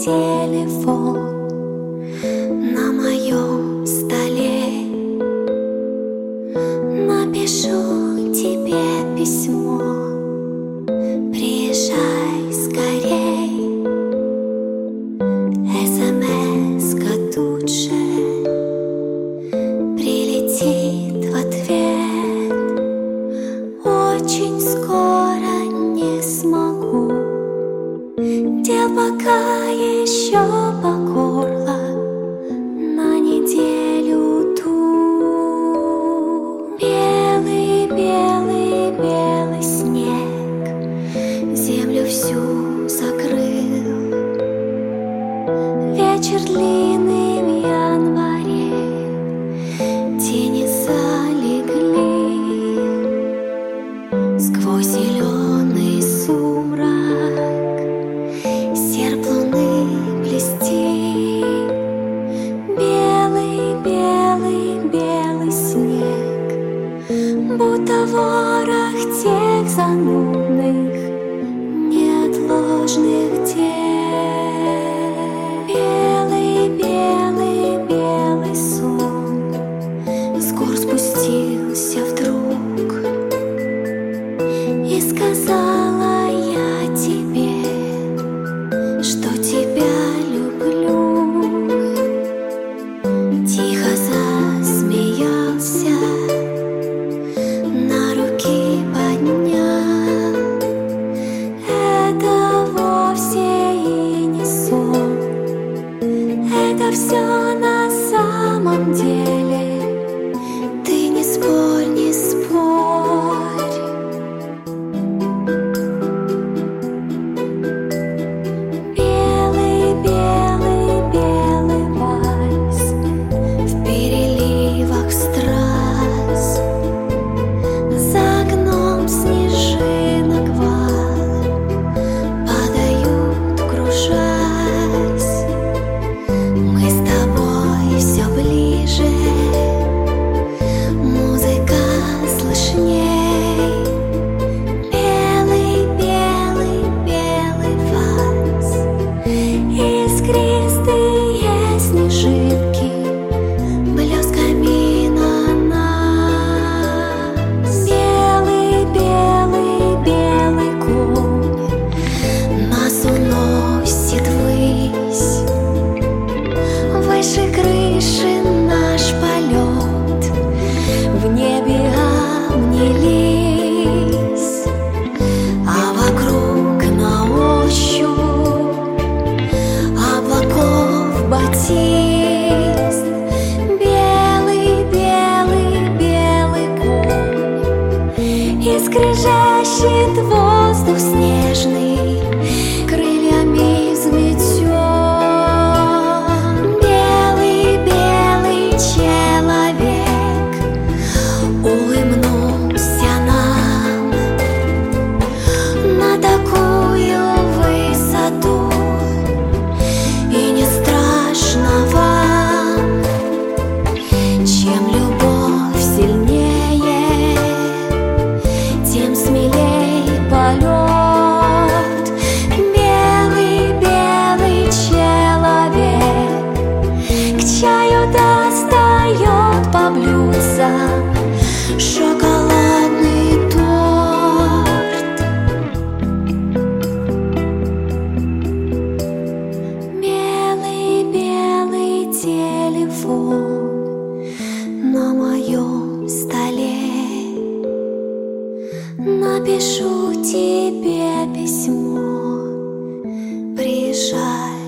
借来风 пока еще. until И скрежещет воздух Напишу тебе письмо, приезжай